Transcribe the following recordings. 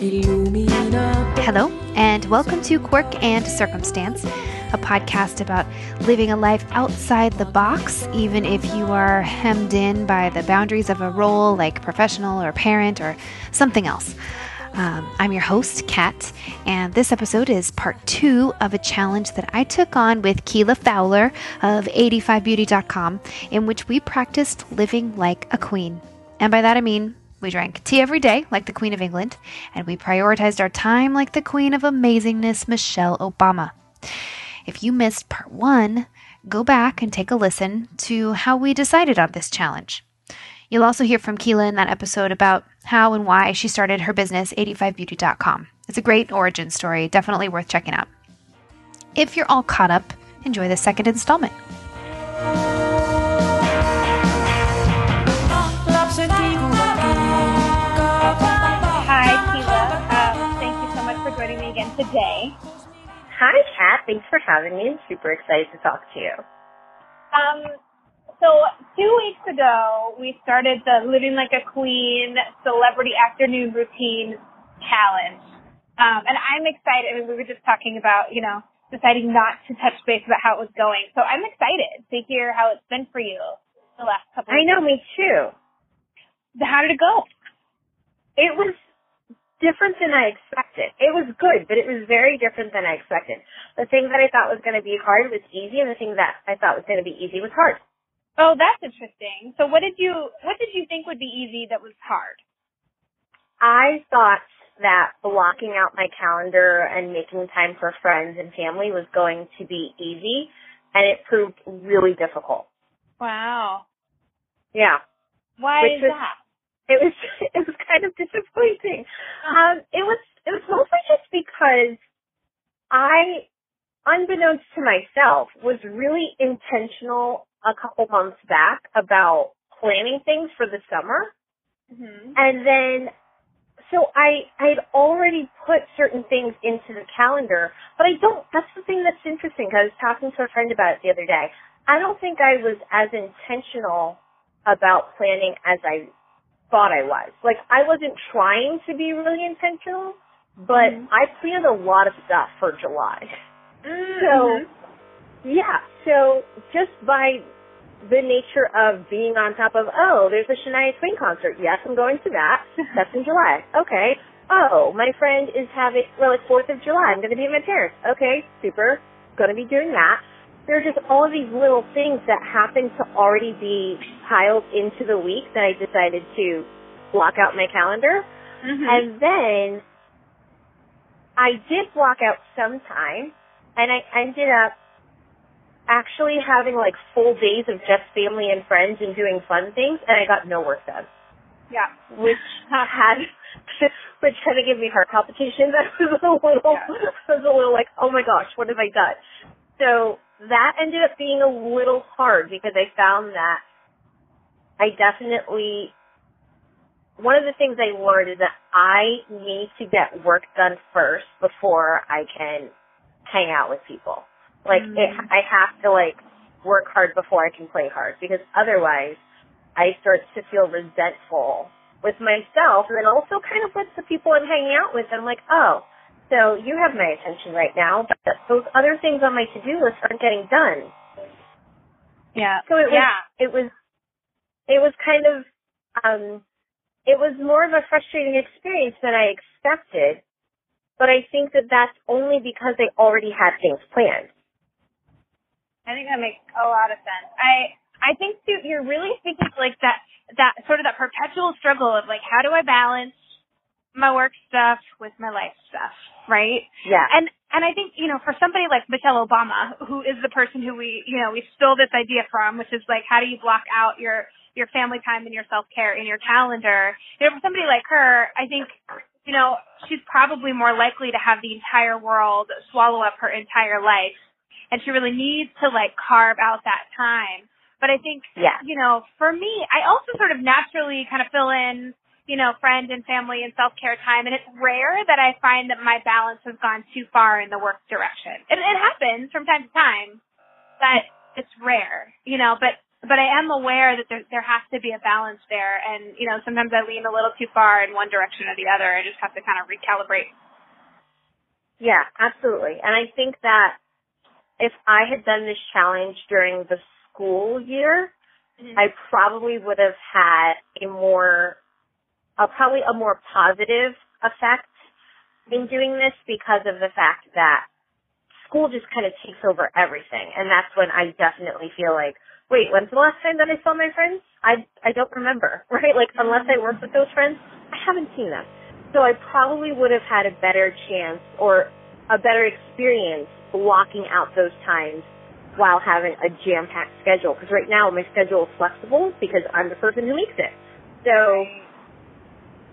Hello, and welcome to Quirk and Circumstance, a podcast about living a life outside the box, even if you are hemmed in by the boundaries of a role like professional or parent or something else. Um, I'm your host, Kat, and this episode is part two of a challenge that I took on with Keela Fowler of 85beauty.com, in which we practiced living like a queen. And by that I mean we drank tea every day, like the Queen of England, and we prioritized our time like the Queen of Amazingness, Michelle Obama. If you missed part one, go back and take a listen to how we decided on this challenge. You'll also hear from Keela in that episode about how and why she started her business, 85beauty.com. It's a great origin story, definitely worth checking out. If you're all caught up, enjoy the second installment. Today. Hi, Kat. Thanks for having me. I'm super excited to talk to you. Um, so two weeks ago, we started the Living Like a Queen Celebrity Afternoon Routine Challenge. Um, and I'm excited. I mean, we were just talking about, you know, deciding not to touch base about how it was going. So I'm excited to hear how it's been for you the last couple. I know, me too. How did it go? It was different than I expected. It was good, but it was very different than I expected. The thing that I thought was going to be hard was easy, and the thing that I thought was going to be easy was hard. Oh, that's interesting. So what did you what did you think would be easy that was hard? I thought that blocking out my calendar and making time for friends and family was going to be easy, and it proved really difficult. Wow. Yeah. Why Which is was- that? It was it was kind of disappointing. Um, it was it was mostly just because I, unbeknownst to myself, was really intentional a couple months back about planning things for the summer, hmm and then so I I had already put certain things into the calendar, but I don't. That's the thing that's interesting. 'cause I was talking to a friend about it the other day. I don't think I was as intentional about planning as I thought I was. Like I wasn't trying to be really intentional, but Mhm. I planned a lot of stuff for July. Mm-hmm. So yeah, so just by the nature of being on top of, oh, there's a Shania Twain concert. Yes, I'm going to that. That's in July. Okay. Oh, my friend is having, well, it's 4th of July. I'm going to be at my parents. Okay, super. Going to be doing that. There are just all of these little things that happen to already be piled into the week that I decided to block out my calendar. Mhm. And then I did block out some time and I ended up actually having like full days of just family and friends and doing fun things and I got no work done. yeah. Which had which kind of gave me heart palpitations. I was a little Yeah. I was a little like, oh my gosh, what have I done? So that ended up being a little hard because I found that I definitely one of the things I learned is that I need to get work done first before I can hang out with people. Like it, Mm. I have to like work hard before I can play hard because otherwise I start to feel resentful with myself and then also kind of with the people I'm hanging out with. I'm like, oh, so you have my attention right now, but those other things on my to-do list aren't getting done. Yeah. So it was, yeah. it was, it was kind of, um, it was more of a frustrating experience than I expected, but I think that that's only because they already had things planned. I think that makes a lot of sense. I I think too, you're really speaking to like that that sort of that perpetual struggle of like how do I balance my work stuff with my life stuff, right? Yeah. And and I think you know for somebody like Michelle Obama, who is the person who we you know we stole this idea from, which is like how do you block out your your family time and your self care in your calendar? You know, for somebody like her, I think you know she's probably more likely to have the entire world swallow up her entire life, and she really needs to like carve out that time. But I think Yeah. you know for me, I also sort of naturally kind of fill in you know, friend and family and self care time. And it's rare that I find that my balance has gone too far in the work direction. It, it happens from time to time, but it's rare, you know. But but I am aware that there there has to be a balance there, and you know sometimes I lean a little too far in one direction or the other. I just have to kind of recalibrate. Yeah, absolutely. And I think that if I had done this challenge during the school year, mm-hmm. I probably would have had a more, uh, probably a more positive effect in doing this because of the fact that school just kind of takes over everything. And that's when I definitely feel like, wait, when's the last time that I saw my friends? I, I don't remember, right? Like, unless I work with those friends, I haven't seen them. So I probably would have had a better chance or a better experience blocking out those times while having a jam-packed schedule. Because right now my schedule is flexible because I'm the person who makes it. So,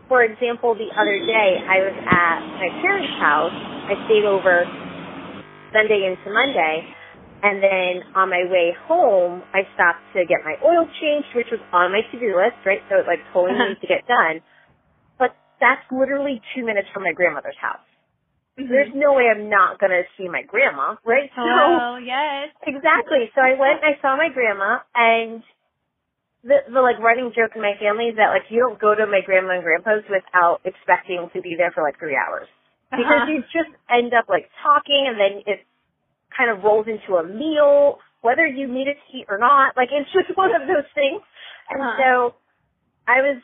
for example, the other day I was at my parents' house. I stayed over Sunday into Monday. And then on my way home, I stopped to get my oil changed, which was on my to-do list, right? So it like totally needs to get done. But that's literally two minutes from my grandmother's house. Mm-hmm. There's no way I'm not gonna see my grandma, right? Hello, so, yes. Exactly. So I went and I saw my grandma and the the like running joke in my family is that like you don't go to my grandma and grandpa's without expecting to be there for like three hours because uh-huh. you just end up like talking and then it kind of rolls into a meal, whether you need it to eat or not. Like it's just one of those things. And uh-huh. so I was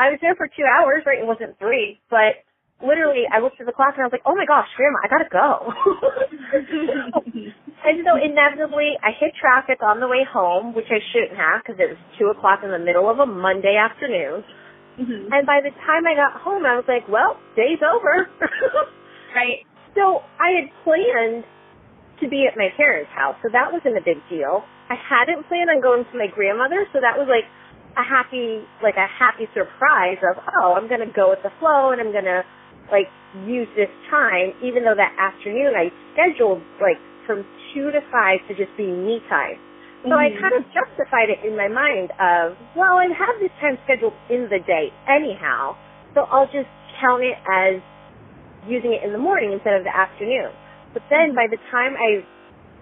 I was there for two hours, right? It wasn't three, but literally I looked at the clock and I was like, Oh my gosh, grandma, I gotta go And so inevitably I hit traffic on the way home, which I shouldn't have because it was two o'clock in the middle of a Monday afternoon. Mm-hmm. And by the time I got home, I was like, well, day's over. right. So I had planned to be at my parents' house, so that wasn't a big deal. I hadn't planned on going to my grandmother, so that was like a happy, like a happy surprise of, oh, I'm gonna go with the flow and I'm gonna like use this time, even though that afternoon I scheduled like from two to five to just be me time. So mm-hmm. I kind of justified it in my mind of, well, I have this time scheduled in the day anyhow, so I'll just count it as using it in the morning instead of the afternoon. But then by the time I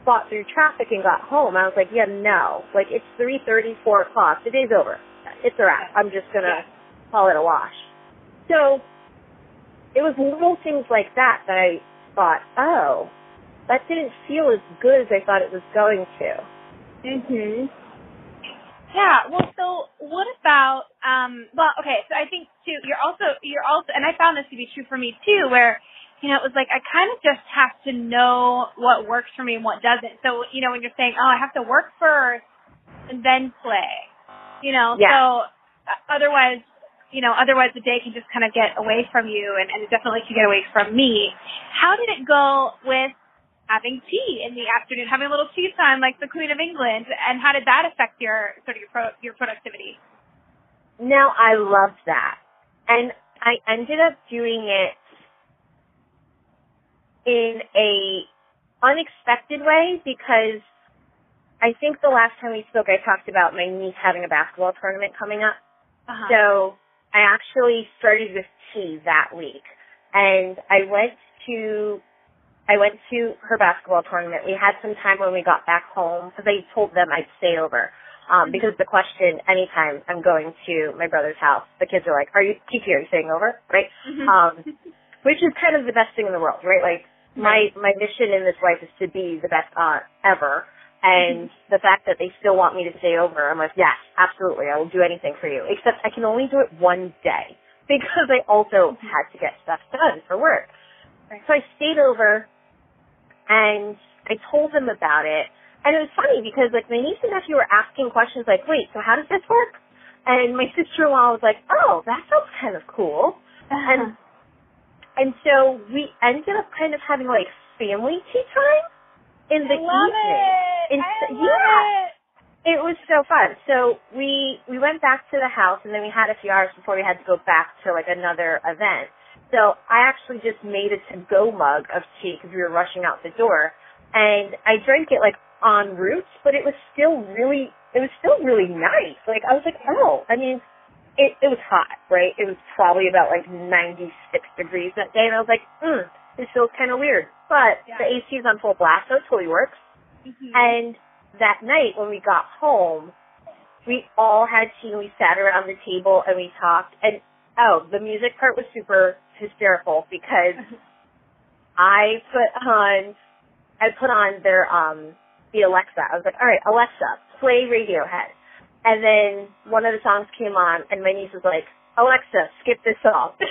fought through traffic and got home, I was like, yeah, no. Like, it's 3.30, 4 o'clock. The day's over. It's a wrap. I'm just going to call it a wash. So it was little things like that that I thought, oh, that didn't feel as good as I thought it was going to. Mhm. Yeah. Well, so what about um? Well, okay. So I think too. You're also you're also, and I found this to be true for me too, where you know it was like I kind of just have to know what works for me and what doesn't. So you know when you're saying, oh, I have to work first and then play, you know. Yeah. So uh, otherwise, you know, otherwise the day can just kind of get away from you, and, and it definitely can get away from me. How did it go with having tea in the afternoon, having a little tea time like the Queen of England, and how did that affect your sort of your pro, your productivity? Now I loved that, and I ended up doing it in a unexpected way because I think the last time we spoke, I talked about my niece having a basketball tournament coming up. Uh-huh. So I actually started with tea that week, and I went to I went to her basketball tournament. We had some time when we got back home because I told them I'd stay over. Um, mm-hmm. because the question anytime I'm going to my brother's house, the kids are like, "Are you Kiki? Are you staying over?" Right? Mm-hmm. Um, which is kind of the best thing in the world, right? Like my my mission in this life is to be the best aunt ever, and mm-hmm. the fact that they still want me to stay over, I'm like, yes, absolutely, I will do anything for you. Except I can only do it one day because I also had to get stuff done for work. So I stayed over and I told them about it. And it was funny because like my niece and nephew were asking questions like, wait, so how does this work? And my sister-in-law was like, oh, that sounds kind of cool. Uh-huh. And and so we ended up kind of having like family tea time in the I love evening. It. I love yeah. it. It was so fun. So we we went back to the house and then we had a few hours before we had to go back to like another event. So I actually just made a to-go mug of tea because we were rushing out the door, and I drank it like en route, but it was still really, it was still really nice. Like I was like, oh, I mean, it it was hot, right? It was probably about like 96 degrees that day, and I was like, hmm, this feels kind of weird. But yeah. the AC is on full blast, so it totally works. Mm-hmm. And that night when we got home, we all had tea and we sat around the table and we talked and oh, the music part was super hysterical because I put on I put on their um the Alexa. I was like, all right, Alexa, play Radiohead. And then one of the songs came on, and my niece was like, Alexa, skip this song. and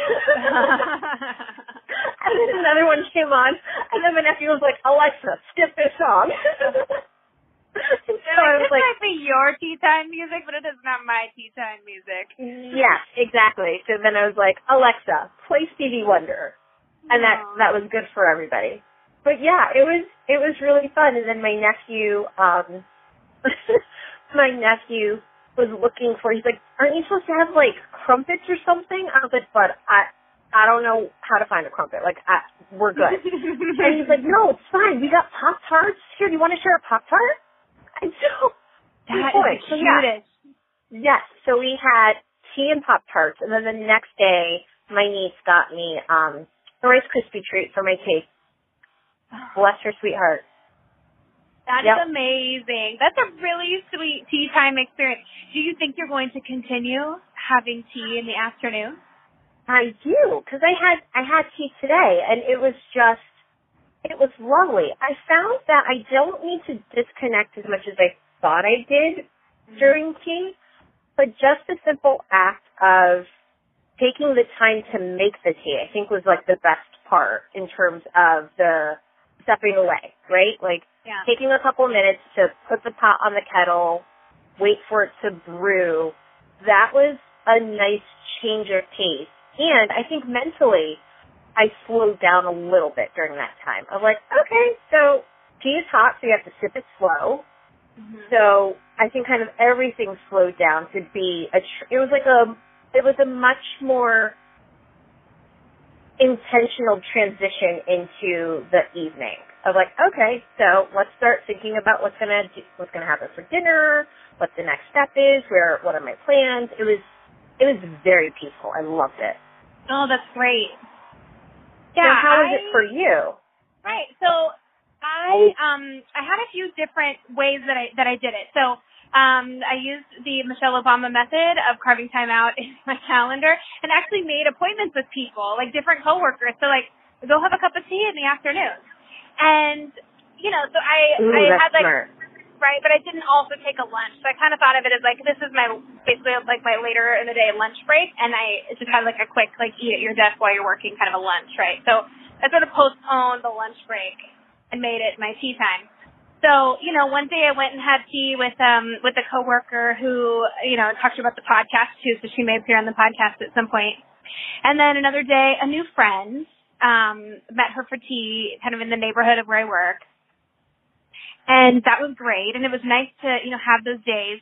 then another one came on, and then my nephew was like, Alexa, skip this song. so I was like, might be your tea time music, but it is not my tea time music. Yes, exactly. So then I was like, Alexa, play Stevie Wonder, and that that was good for everybody. But yeah, it was it was really fun. And then my nephew, um, my nephew was looking for. He's like, "Aren't you supposed to have like crumpets or something?" I was like, "But I." I don't know how to find a crumpet. Like, I, we're good. and he's like, no, it's fine. We got Pop Tarts. Here, do you want to share a Pop Tart? And so, that boy, the cutest. Yeah. Yes. So we had tea and Pop Tarts, and then the next day, my niece got me um a Rice Krispie treat for my cake. Bless her sweetheart. That yep. is amazing. That's a really sweet tea time experience. Do you think you're going to continue having tea in the afternoon? I do, because I had I had tea today, and it was just it was lovely. I found that I don't need to disconnect as much as I thought I did during tea, but just the simple act of taking the time to make the tea, I think was like the best part in terms of the stepping away, right? Like yeah. taking a couple minutes to put the pot on the kettle, wait for it to brew. That was a nice change of pace and I think mentally, I slowed down a little bit during that time. I'm like, okay, so tea is hot, so you have to sip it slow. Mm-hmm. So I think kind of everything slowed down to be a. Tr- it was like a. It was a much more intentional transition into the evening of like, okay, so let's start thinking about what's gonna do, what's gonna happen for dinner, what the next step is, where what are my plans. It was it was very peaceful. I loved it. Oh, that's great. Yeah. So how was it for you? Right. So I um I had a few different ways that I that I did it. So um I used the Michelle Obama method of carving time out in my calendar and actually made appointments with people, like different coworkers. So like go have a cup of tea in the afternoon. And you know, so I Ooh, I had like smart right? But I didn't also take a lunch. So I kind of thought of it as like this is my basically like my later in the day lunch break, and I just had like a quick like eat at your desk while you're working kind of a lunch, right? So I sort of postponed the lunch break and made it my tea time. So, you know, one day I went and had tea with um with a coworker who, you know, talked about the podcast too, so she may appear on the podcast at some point. And then another day, a new friend um met her for tea kind of in the neighborhood of where I work and that was great. And it was nice to, you know, have those days.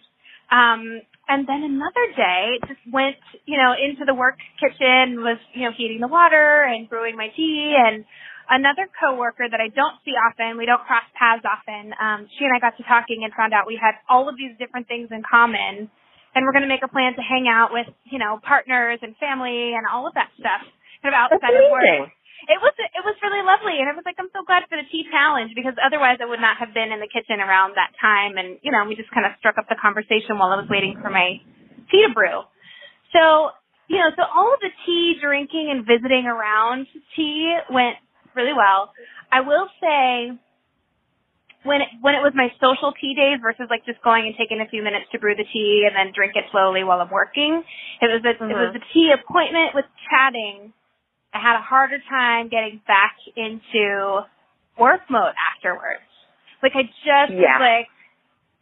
Um, and then another day, just went, you know, into the work kitchen, was, you know, heating the water and brewing my tea. And another coworker that I don't see often, we don't cross paths often, um, she and I got to talking and found out we had all of these different things in common. And we're going to make a plan to hang out with, you know, partners and family and all of that stuff kind of outside of work it was it was really lovely, and I was like, I'm so glad for the tea challenge because otherwise I would not have been in the kitchen around that time, and you know, we just kind of struck up the conversation while I was waiting for my tea to brew. So you know, so all of the tea drinking and visiting around tea went really well. I will say when it, when it was my social tea days versus like just going and taking a few minutes to brew the tea and then drink it slowly while I'm working, it was a, mm-hmm. it was a tea appointment with chatting I had a harder time getting back into work mode afterwards. Like I just yeah. like,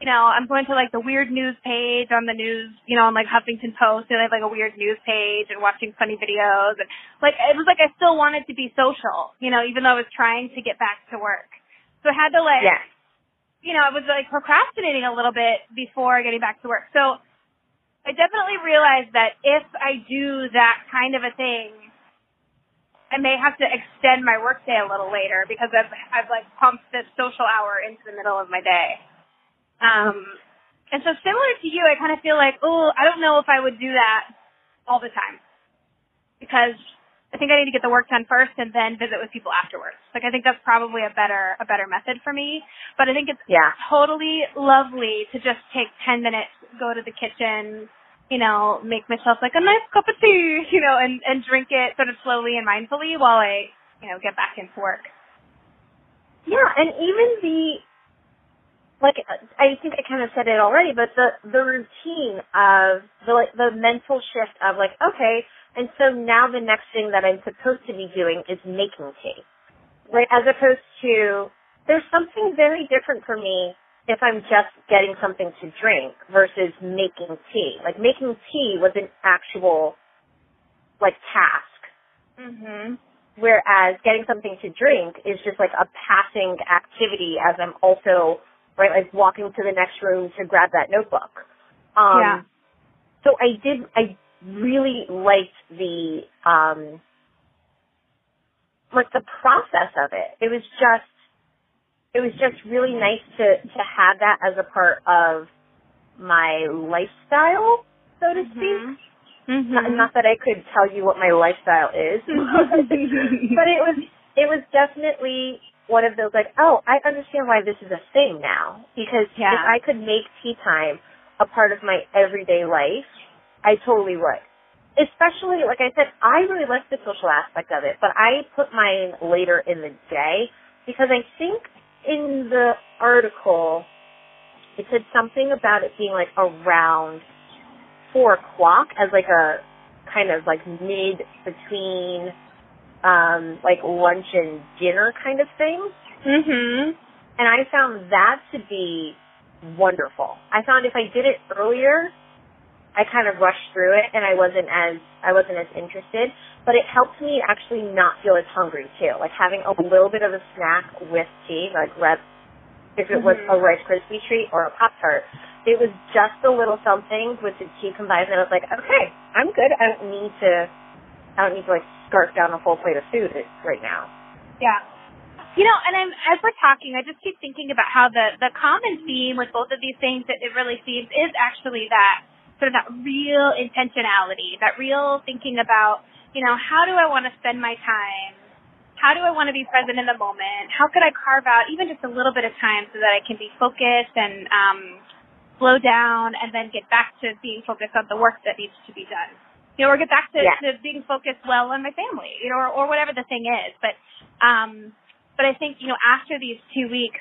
you know, I'm going to like the weird news page on the news, you know, on like Huffington Post and they have like a weird news page and watching funny videos and like it was like I still wanted to be social, you know, even though I was trying to get back to work. So I had to like, yeah. you know, I was like procrastinating a little bit before getting back to work. So I definitely realized that if I do that kind of a thing, I may have to extend my workday a little later because I've I've like pumped this social hour into the middle of my day. Um, and so similar to you, I kind of feel like, oh, I don't know if I would do that all the time because I think I need to get the work done first and then visit with people afterwards. Like I think that's probably a better a better method for me. But I think it's Yeah. totally lovely to just take 10 minutes, go to the kitchen, you know, make myself like a nice cup of tea, you know, and, and drink it sort of slowly and mindfully while I, you know, get back into work. Yeah, and even the like I think I kind of said it already, but the the routine of the like the mental shift of like okay, and so now the next thing that I'm supposed to be doing is making tea, right? As opposed to there's something very different for me if I'm just getting something to drink versus making tea. Like making tea was an actual like task Mhm. whereas getting something to drink is just like a passing activity as I'm also right like walking to the next room to grab that notebook. Um Yeah. so I did I really liked the um like the process of it. It was just it was just really nice to to have that as a part of my lifestyle, so to speak. Mhm. Not, not that I could tell you what my lifestyle is, but it was it was definitely one of those like, oh, I understand why this is a thing now. Because Yeah. if I could make tea time a part of my everyday life, I totally would. Especially, like I said, I really like the social aspect of it, but I put mine later in the day because I think in the article it said something about it being like around four o'clock as like a kind of like mid between um like lunch and dinner kind of thing. Mhm. And I found that to be wonderful. I found if I did it earlier, I kind of rushed through it and I wasn't as I wasn't as interested. But it helped me actually not feel as hungry too. Like having a little bit of a snack with tea, like red if it was Mhm. a Rice Krispie treat or a Pop Tart. It was just a little something with the tea combined and I was like, okay, I'm good. I don't need to I don't need to like scarf down a full plate of food right now. Yeah. You know, and I'm as we're talking, I just keep thinking about how the the common theme with both of these things that it really seems is actually that sort of that real intentionality, that real thinking about, you know, how do I want to spend my time? How do I want to be present in the moment? How could I carve out even just a little bit of time so that I can be focused and um slow down and then get back to being focused on the work that needs to be done? You know, or get back to, Yeah. to being focused well on my family, you know, or, or whatever the thing is. But um but I think, you know, after these two weeks,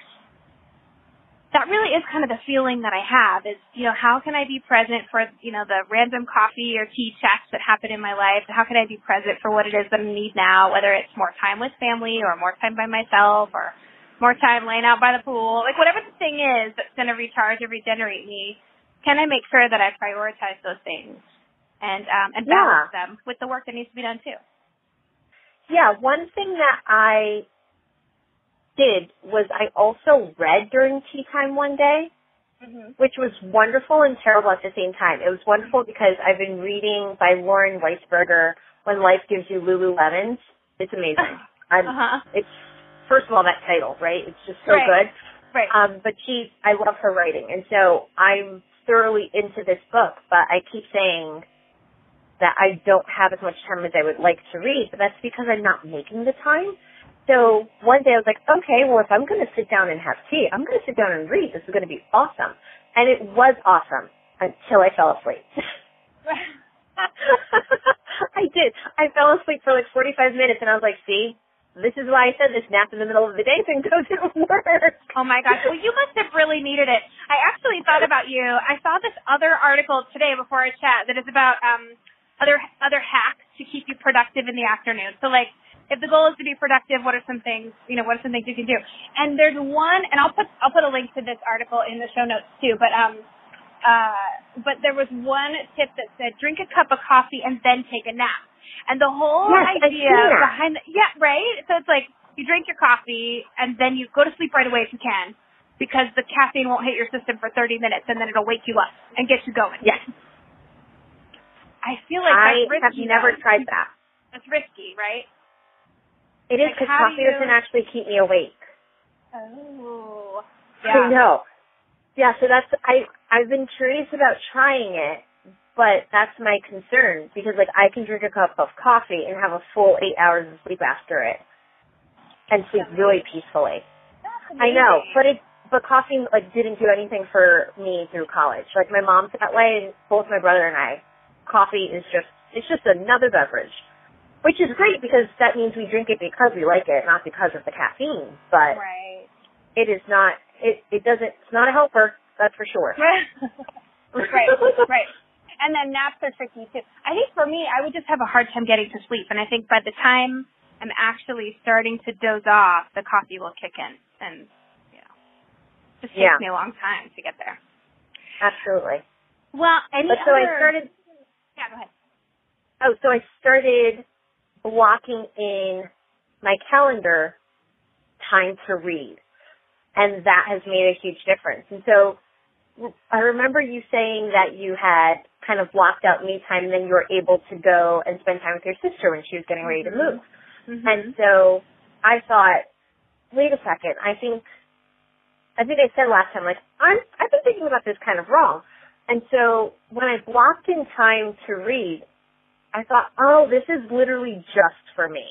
that really is kind of the feeling that I have is, you know, how can I be present for, you know, the random coffee or tea chats that happen in my life? How can I be present for what it is that I need now, whether it's more time with family or more time by myself or more time laying out by the pool, like whatever the thing is that's going to recharge or regenerate me, can I make sure that I prioritize those things and, um, and balance them with the work that needs to be done too? Yeah, one thing that I did was I also read during tea time one day, Mm-hmm. which was wonderful and terrible at the same time. It was wonderful because I've been reading by Lauren Weisberger When Life Gives You Lululemons. It's amazing. I'm, Uh-huh. It's first of all that title, right? It's just so Right. good. Right. Um, but she, I love her writing, and so I'm thoroughly into this book. But I keep saying that I don't have as much time as I would like to read, but that's because I'm not making the time. So one day I was like, okay, well if I'm going to sit down and have tea, I'm going to sit down and read. This is going to be awesome, and it was awesome until I fell asleep. I did. I fell asleep for like 45 minutes, and I was like, see, this is why I said this nap in the middle of the day thing doesn't work. Oh my gosh. Well, you must have really needed it. I actually thought about you. I saw this other article today before our chat that is about um other other hacks to keep you productive in the afternoon. So like if the goal is to be productive, what are some things, you know, what are some things you can do? And there's one and I'll put I'll put a link to this article in the show notes too, but um uh but there was one tip that said drink a cup of coffee and then take a nap. And the whole Yes, idea behind the, yeah, right? So it's like you drink your coffee and then you go to sleep right away if you can because the caffeine won't hit your system for 30 minutes and then it'll wake you up and get you going. Yes, I feel like I have never tried that. That's risky, right? It is because do coffee you- doesn't actually keep me awake. Oh. I know. Yeah, so that's I I've been curious about trying it, but that's my concern because like I can drink a cup of coffee and have a full eight hours of sleep after it and sleep really peacefully. I know, but it but coffee like didn't do anything for me through college. Like my mom's that way, and both my brother and I, coffee is just it's just another beverage, which is great because that means we drink it because we like it, not because of the caffeine. But right. it is not. It it doesn't. It's not a helper. That's for sure. right, right. And then naps are tricky too. I think for me, I would just have a hard time getting to sleep, and I think by the time I'm actually starting to doze off, the coffee will kick in, and you know, just takes Yeah. me a long time to get there. Absolutely. Well, any But so other? I started. Yeah, go ahead. Oh, so I started blocking in my calendar time to read. And that has made a huge difference. And so I remember you saying that you had kind of blocked out me time and then you were able to go and spend time with your sister when she was getting ready to move. Mm-hmm. And so I thought, wait a second, I think, I think I said last time, like, I'm, I've been thinking about this kind of wrong. And so when I blocked in time to read, I thought, oh, this is literally just for me.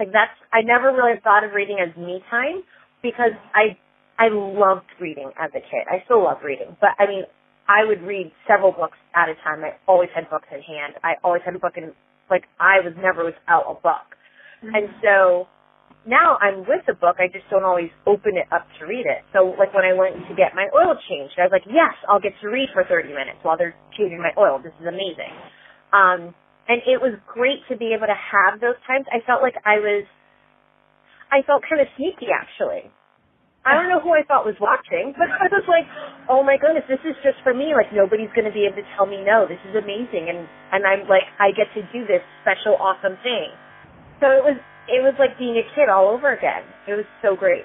Like that's, I never really thought of reading as me time because I, I loved reading as a kid. I still love reading, but I mean, I would read several books at a time. I always had books in hand. I always had a book in, like, I was never without a book. And so now I'm with a book, I just don't always open it up to read it. So like when I went to get my oil changed, I was like, yes, I'll get to read for 30 minutes while they're changing my oil. This is amazing. Um, and it was great to be able to have those times. I felt like I was, I felt kind of sneaky actually. I don't know who I thought was watching, but I was like, oh my goodness, this is just for me. Like nobody's going to be able to tell me no. This is amazing. And, and I'm like, I get to do this special, awesome thing. So it was, it was like being a kid all over again. It was so great.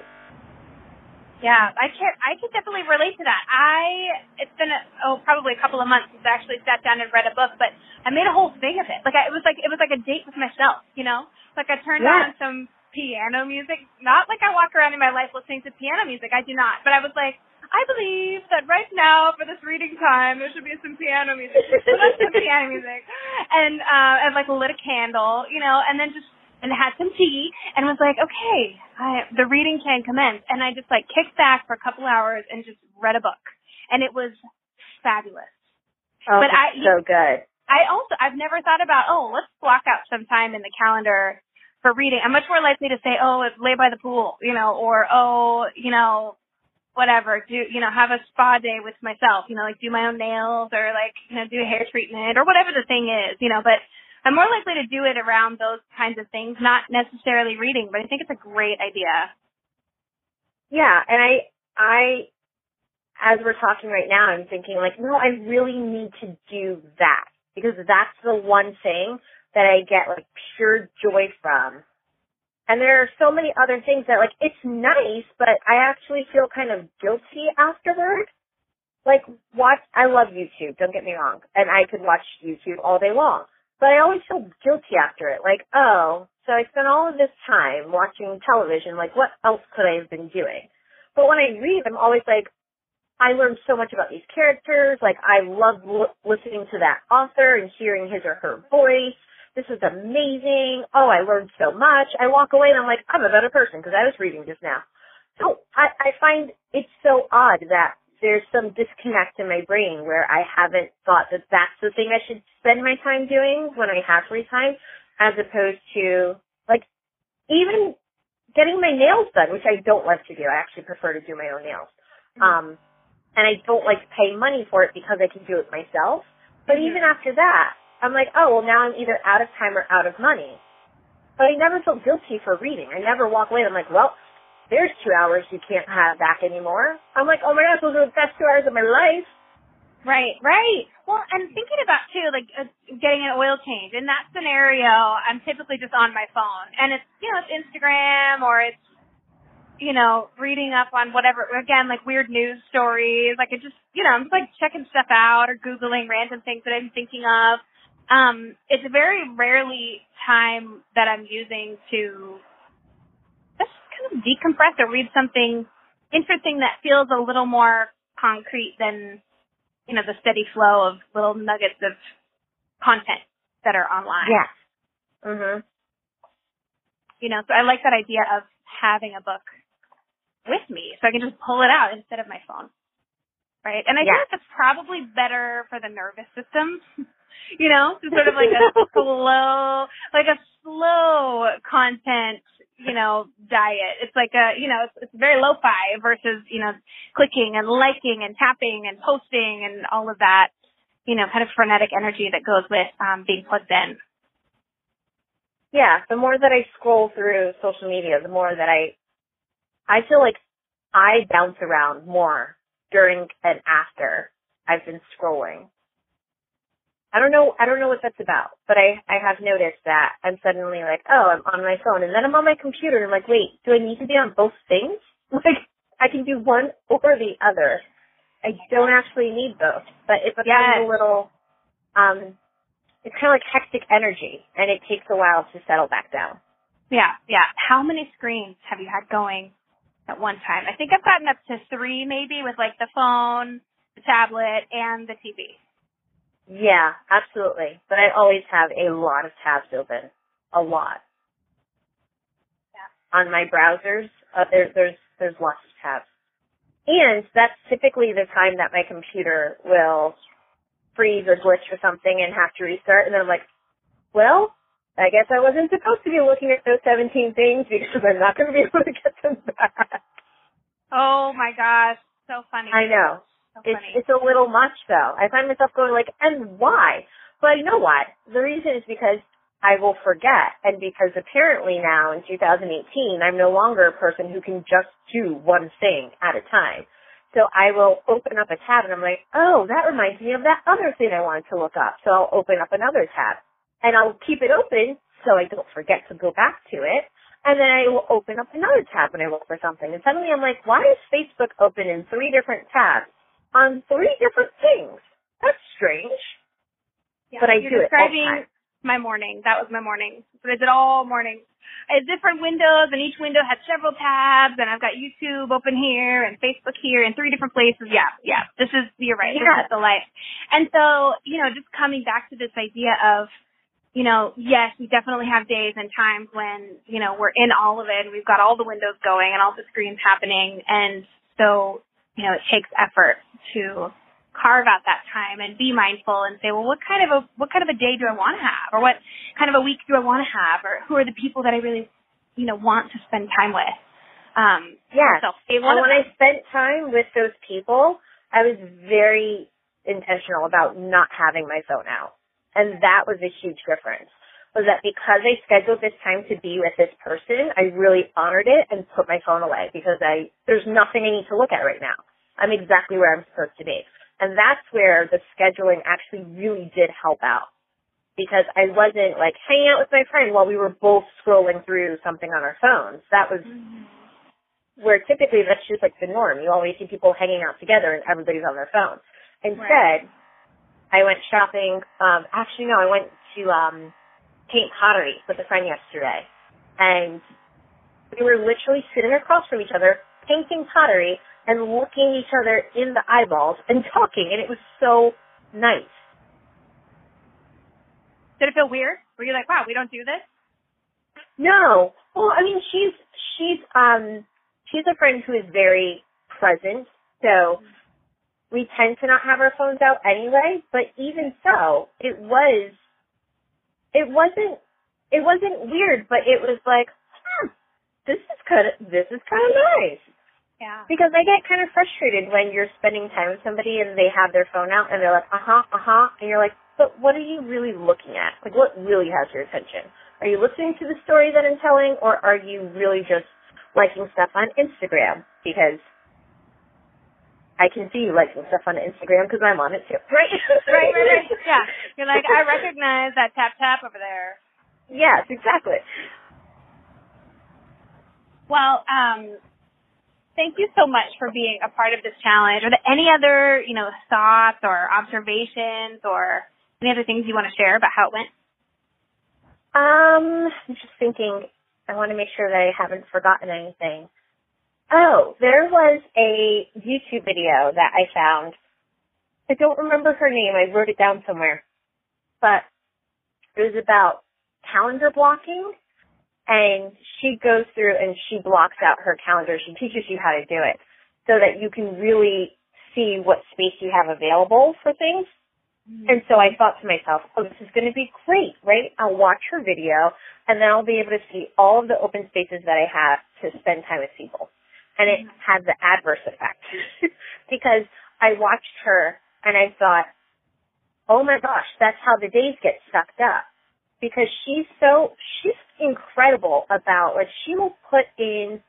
Yeah, I can I can definitely relate to that. I it's been a, oh probably a couple of months since I actually sat down and read a book, but I made a whole thing of it. Like I, it was like it was like a date with myself, you know. Like I turned Yeah. on some piano music. Not like I walk around in my life listening to piano music. I do not. But I was like, I believe that right now for this reading time there should be some piano music. Some piano music, and uh, and like lit a candle, you know, and then just and had some tea and was like, okay, I, the reading can commence. And I just like kicked back for a couple hours and just read a book. And it was fabulous. Oh, But I- so good. I also, I've never thought about, oh, let's block out some time in the calendar for reading. I'm much more likely to say, oh, it's lay by the pool, you know, or, oh, you know, whatever, do, you know, have a spa day with myself, you know, like do my own nails or like, you know, do a hair treatment or whatever the thing is, you know, but I'm more likely to do it around those kinds of things, not necessarily reading, but I think it's a great idea. Yeah, and I, I, as we're talking right now, I'm thinking like, no, I really need to do that because that's the one thing that I get like pure joy from. And there are so many other things that like, it's nice, but I actually feel kind of guilty afterward. Like watch, I love YouTube, don't get me wrong, and I could watch YouTube all day long. But I always feel guilty after it. Like, oh, so I spent all of this time watching television. Like, what else could I have been doing? But when I read, I'm always like, I learned so much about these characters. Like, I love l- listening to that author and hearing his or her voice. This is amazing. Oh, I learned so much. I walk away and I'm like, I'm a better person because I was reading just now. So I, I find it's so odd that there's some disconnect in my brain where I haven't thought that that's the thing I should spend my time doing when I have free time, as opposed to like even getting my nails done, which I don't like to do. I actually prefer to do my own nails. Um, and I don't like to pay money for it because I can do it myself. But even after that, I'm like, oh well, now I'm either out of time or out of money. But I never feel guilty for reading. I never walk away I'm like, well, there's two hours you can't have back anymore. I'm like, oh my gosh, those are the best two hours of my life. Right, right. Well, and thinking about too, like uh, getting an oil change. In that scenario, I'm typically just on my phone, and it's you know it's Instagram or it's you know reading up on whatever. Again, like weird news stories. Like it just you know I'm just like checking stuff out or googling random things that I'm thinking of. Um, it's very rarely time that I'm using to kind of decompress or read something interesting that feels a little more concrete than you know, the steady flow of little nuggets of content that are online. Yes. Mhm. You know, so I like that idea of having a book with me so I can just pull it out instead of my phone. Right? And I Yeah. think that's probably better for the nervous system. you know, sort of like a slow, like a slow content, you know, diet. It's like a, you know, it's, it's very lo-fi versus, you know, clicking and liking and tapping and posting and all of that, you know, kind of frenetic energy that goes with um, being plugged in. Yeah, the more that I scroll through social media, the more that I, I feel like I bounce around more during and after I've been scrolling. I don't know, I don't know what that's about, but I, I have noticed that I'm suddenly like, oh, I'm on my phone and then I'm on my computer and I'm like, wait, do I need to be on both things? Like, I can do one or the other. I don't actually need both, but it becomes Yes. a little, um, it's kind of like hectic energy and it takes a while to settle back down. Yeah, yeah. How many screens have you had going at one time? I think I've gotten up to three maybe with like the phone, the tablet, and the TV. Yeah, absolutely. But I always have a lot of tabs open. A lot. Yeah. On my browsers, uh, there, there's there's lots of tabs. And that's typically the time that my computer will freeze or glitch or something and have to restart. And then I'm like, well, I guess I wasn't supposed to be looking at those 17 things because I'm not going to be able to get them back. Oh my gosh, so funny. I know. So It's funny. it's a little much though. I find myself going like, and why? But you know what? The reason is because I will forget, and because apparently now in 2018, I'm no longer a person who can just do one thing at a time. So I will open up a tab and I'm like, oh, that reminds me of that other thing I wanted to look up. So I'll open up another tab and I'll keep it open so I don't forget to go back to it. And then I will open up another tab when I look for something. And suddenly I'm like, why is Facebook open in three different tabs on three different things? That's strange. Yeah, but I you're do it all the time. my morning. That was my morning. But I did all morning. I had different windows, and each window had several tabs, and I've got YouTube open here and Facebook here in three different places. Yeah, yeah. This is you're right. Yeah. This is the life. And so, you know, just coming back to this idea of, you know, yes, we definitely have days and times when, you know, we're in all of it and we've got all the windows going and all the screens happening. And so, you know, it takes effort to carve out that time and be mindful and say, well, what kind of a what kind of a day do I want to have, or what kind of a week do I want to have, or who are the people that I really, you know, want to spend time with. Um, Yes. so And when I spent time with those people, I was very intentional about not having my phone out. And that was a huge difference. Was that because I scheduled this time to be with this person, I really honored it and put my phone away because I, there's nothing I need to look at right now. I'm exactly where I'm supposed to be. And that's where the scheduling actually really did help out. Because I wasn't like hanging out with my friend while we were both scrolling through something on our phones. That was where typically that's just like the norm. You always see people hanging out together and everybody's on their phone. Instead, I went shopping. Um, actually, no, I went to um, paint pottery with a friend yesterday, and we were literally sitting across from each other painting pottery and looking each other in the eyeballs and talking, and it was so nice. Did it feel weird? Were you like, wow, we don't do this? No. Well, I mean, she's she's um she's a friend who is very present, so we tend to not have our phones out anyway. But even so, it was it wasn't it wasn't weird, but it was like, hmm, this is kind of this is kind of nice Yeah. because I get kind of frustrated when you're spending time with somebody and they have their phone out and they're like, uh huh, uh huh, and you're like, but what are you really looking at? Like, what really has your attention? Are you listening to the story that I'm telling, or are you really just liking stuff on Instagram? Because I can see you like liking stuff on Instagram because I'm on it too, right? Right, right, right. Yeah. You're like, I recognize that tap tap over there. Yes, exactly. Well, um, thank you so much for being a part of this challenge. Are there any other, you know, thoughts or observations or any other things you want to share about how it went? Um, I'm just thinking. I want to make sure that I haven't forgotten anything. Oh, there was a YouTube video that I found. I don't remember her name. I wrote it down somewhere. But It was about calendar blocking and she goes through and she blocks out her calendar. She teaches you how to do it so that you can really see what space you have available for things. Mm-hmm. And so I thought to myself, oh, this is going to be great, right? I'll watch her video and then I'll be able to see all of the open spaces that I have to spend time with people. And it had the adverse effect. Because I watched her and I thought, oh my gosh, that's how the days get sucked up. Because she's so she's incredible about like she will put in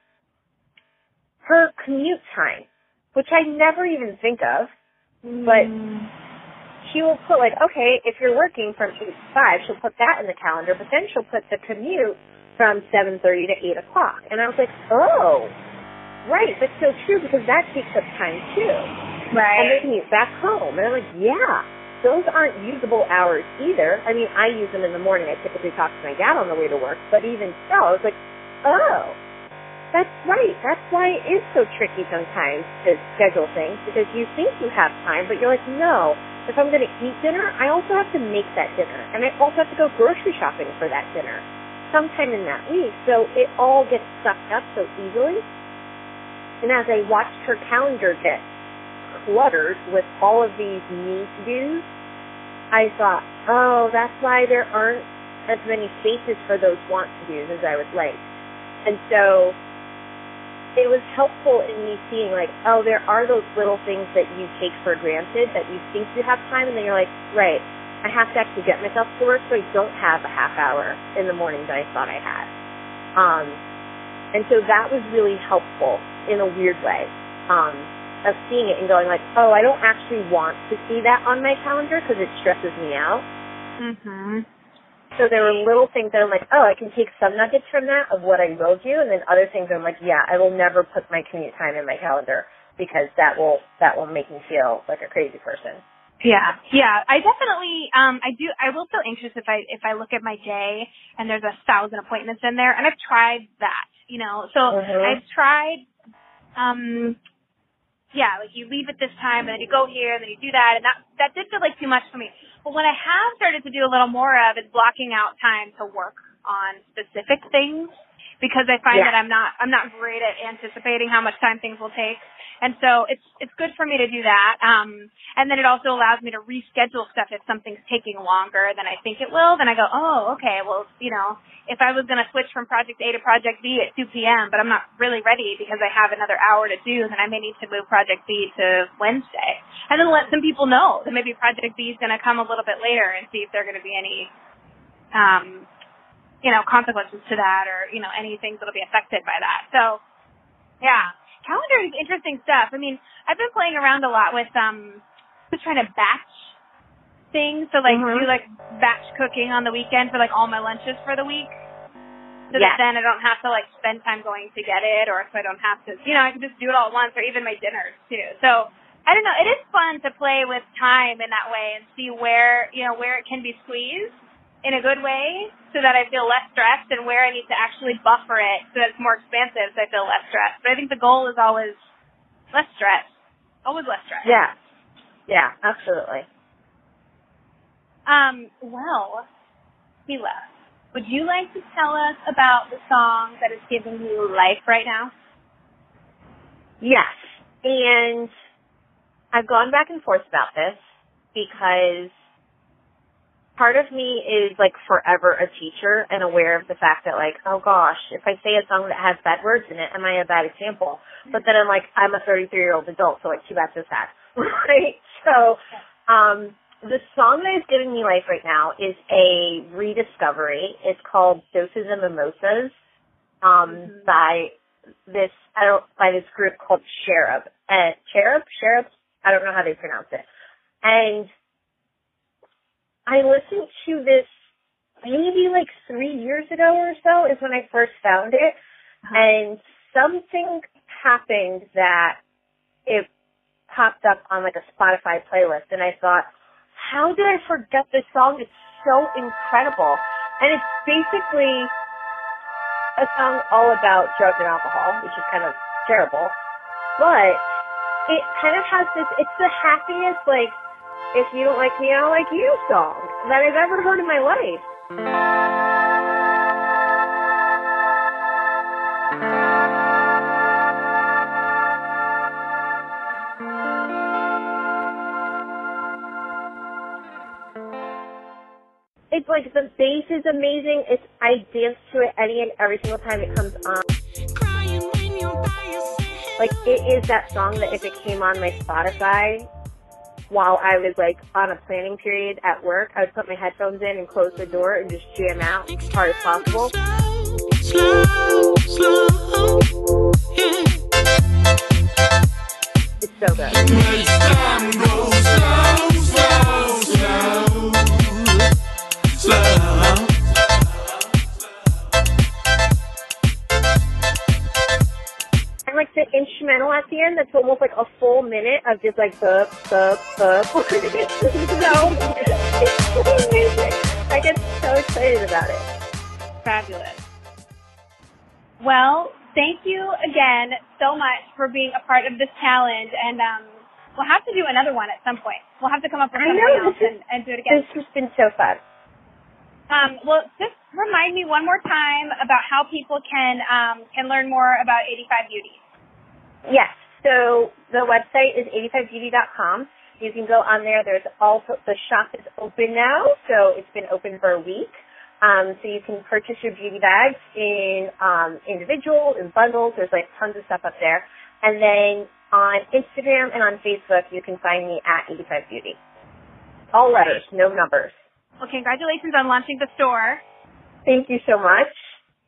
her commute time, which I never even think of, but mm. she will put like, okay, if you're working from eight to five, she'll put that in the calendar, but then she'll put the commute from seven thirty to eight o'clock, and I was like, oh, right, that's so true because that takes up time too. Right. And they commute back home, and I'm like, yeah those aren't usable hours either. I mean, I use them in the morning. I typically talk to my dad on the way to work, but even so, I was like, oh, that's right. That's why it is so tricky sometimes to schedule things because you think you have time, but you're like, no. If I'm going to eat dinner, I also have to make that dinner, and I also have to go grocery shopping for that dinner sometime in that week. So it all gets sucked up so easily. And as I watched her calendar get cluttered with all of these need to dos, I thought, oh, that's why there aren't as many spaces for those want to do's as I would like. And so it was helpful in me seeing like, oh, there are those little things that you take for granted that you think you have time and then you're like, right, I have to actually get myself to work so I don't have a half hour in the morning that I thought I had. Um, and so that was really helpful in a weird way. Um, of seeing it and going like, oh, I don't actually want to see that on my calendar because it stresses me out. Mm-hmm. So there were little things that I'm like, oh, I can take some nuggets from that of what I will do, and then other things I'm like, yeah, I will never put my commute time in my calendar because that will that will make me feel like a crazy person. Yeah, yeah. I definitely um I do I will feel anxious if I if I look at my day and there's a thousand appointments in there and I've tried that, you know. So mm-hmm. I've tried um yeah, like you leave at this time and then you go here and then you do that and that that did feel like too much for me. But what I have started to do a little more of is blocking out time to work on specific things because I find yeah. that I'm not I'm not great at anticipating how much time things will take. And so it's it's good for me to do that. Um, and then it also allows me to reschedule stuff if something's taking longer than I think it will. Then I go, oh, okay, well, you know, if I was going to switch from project A to project B at 2 p.m., but I'm not really ready because I have another hour to do, then I may need to move project B to Wednesday. And then let some people know that maybe project B is going to come a little bit later and see if there are going to be any, um, you know, consequences to that or, you know, any things that'll be affected by that. So, yeah calendar is interesting stuff. I mean, I've been playing around a lot with um just trying to batch things. So like mm-hmm. do like batch cooking on the weekend for like all my lunches for the week. So yes. that then I don't have to like spend time going to get it or so I don't have to you know, I can just do it all at once or even my dinners too. So I don't know, it is fun to play with time in that way and see where you know, where it can be squeezed in a good way so that I feel less stressed and where I need to actually buffer it so that it's more expansive so I feel less stressed. But I think the goal is always less stress. Always less stress. Yeah. Yeah, absolutely. Um, well, Mila, would you like to tell us about the song that is giving you life right now? Yes. And I've gone back and forth about this because part of me is like forever a teacher and aware of the fact that like, oh gosh, if I say a song that has bad words in it, am I a bad example? But then I'm like, I'm a 33 year old adult, so like, too bad, so sad. right? So, um, the song that is giving me life right now is a rediscovery. It's called Doses and Mimosas, um, mm-hmm. by this, I don't, by this group called Cherub. Uh, Cherub? Cherub? I don't know how they pronounce it. And I listened to this maybe like three years ago or so is when I first found it. Uh-huh. And something happened that it popped up on like a Spotify playlist and I thought, how did I forget this song? It's so incredible. And it's basically a song all about drugs and alcohol, which is kind of terrible. But it kind of has this, it's the happiest, like, if you don't like me, I don't like you song that I've ever heard in my life. It's like the bass is amazing. It's I dance to it any and every single time it comes on. Like it is that song that if it came on my Spotify while I was like on a planning period at work, I would put my headphones in and close the door and just jam out as hard as possible. Slow, slow, yeah. It's so good. Instrumental at the end, that's almost like a full minute of just like bup, bup. it's so, it's amazing. I get so excited about it. Fabulous. Well, thank you again so much for being a part of this challenge, and um, we'll have to do another one at some point. We'll have to come up with something know, else and, and do it again. This has been so fun. Um, well, just remind me one more time about how people can um, can learn more about 85 Beauty. Yes. So the website is 85beauty.com. You can go on there. There's also the shop is open now, so it's been open for a week. Um, so you can purchase your beauty bags in um, individual in bundles. There's like tons of stuff up there. And then on Instagram and on Facebook, you can find me at 85beauty. All letters, no numbers. Well, congratulations on launching the store. Thank you so much.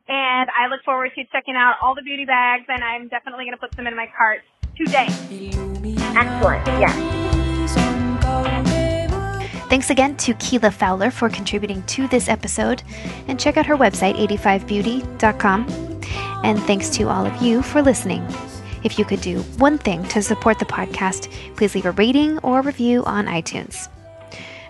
And I look forward to checking out all the beauty bags, and I'm definitely going to put them in my cart today. Excellent. Yes. Thanks again to Keela Fowler for contributing to this episode, and check out her website, 85beauty.com. And thanks to all of you for listening. If you could do one thing to support the podcast, please leave a rating or review on iTunes.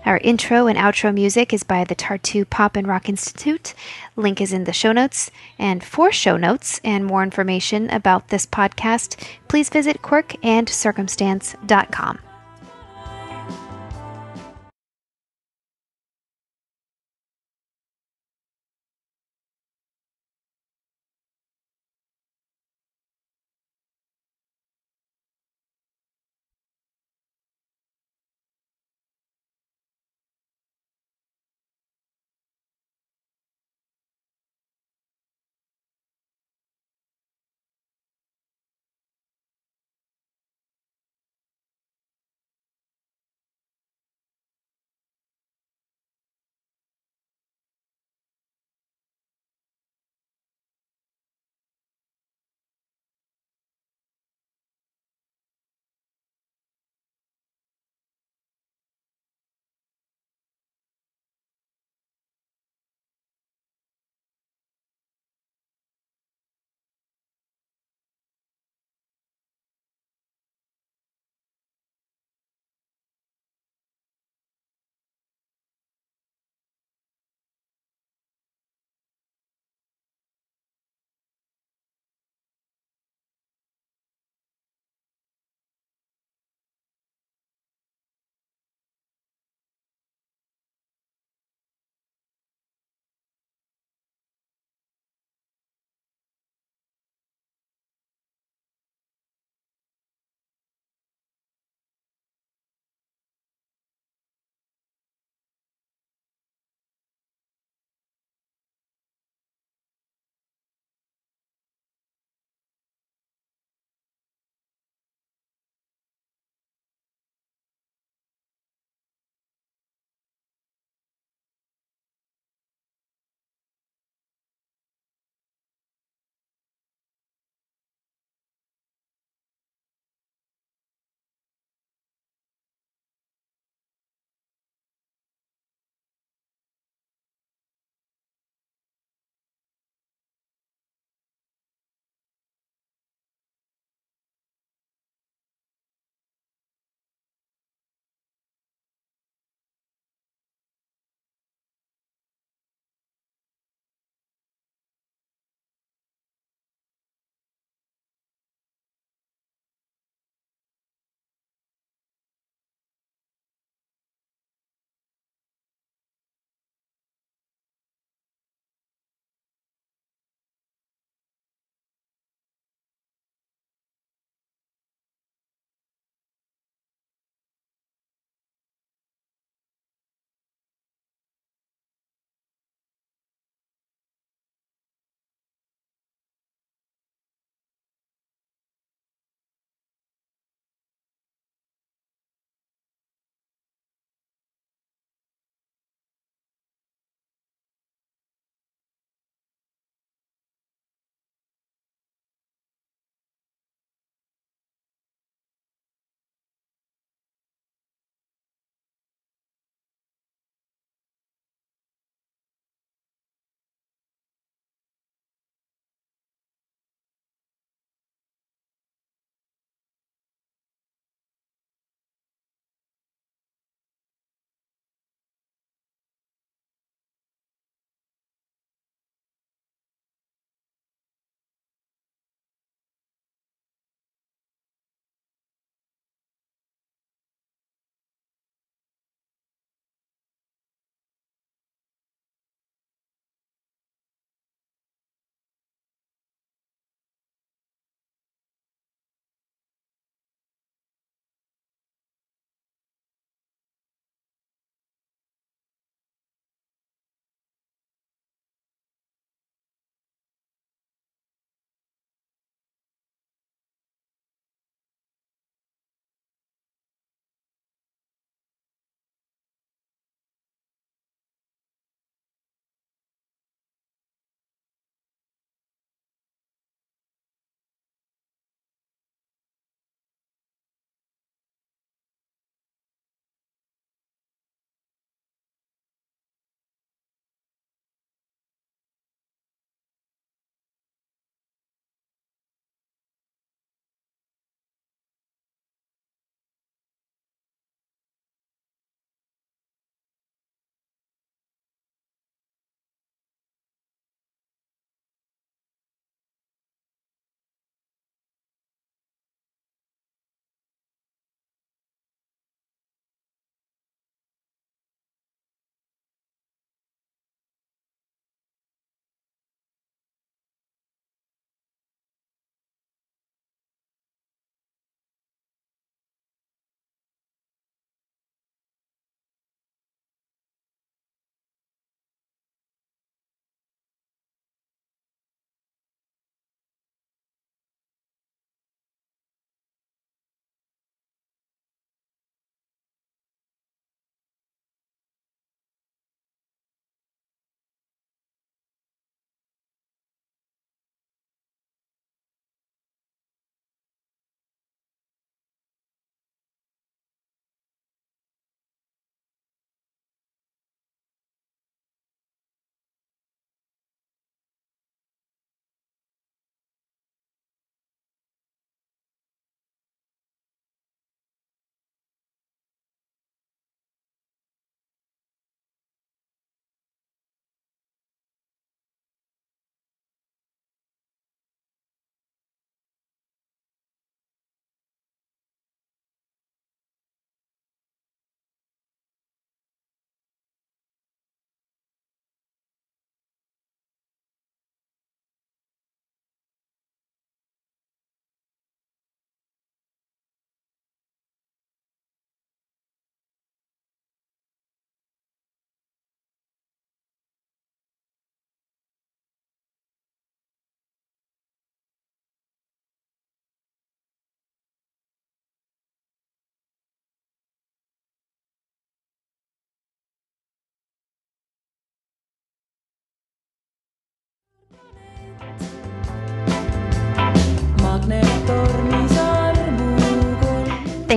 Our intro and outro music is by the Tartu Pop and Rock Institute. Link is in the show notes. And for show notes and more information about this podcast, please visit quirkandcircumstance.com.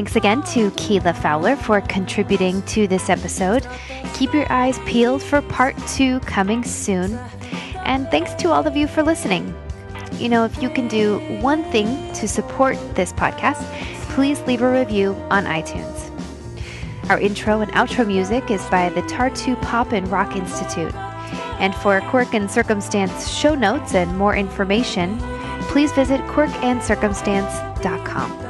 Thanks again to Keela Fowler for contributing to this episode. Keep your eyes peeled for part two coming soon. And thanks to all of you for listening. You know, if you can do one thing to support this podcast, please leave a review on iTunes. Our intro and outro music is by the Tartu Pop and Rock Institute. And for Quirk and Circumstance show notes and more information, please visit quirkandcircumstance.com.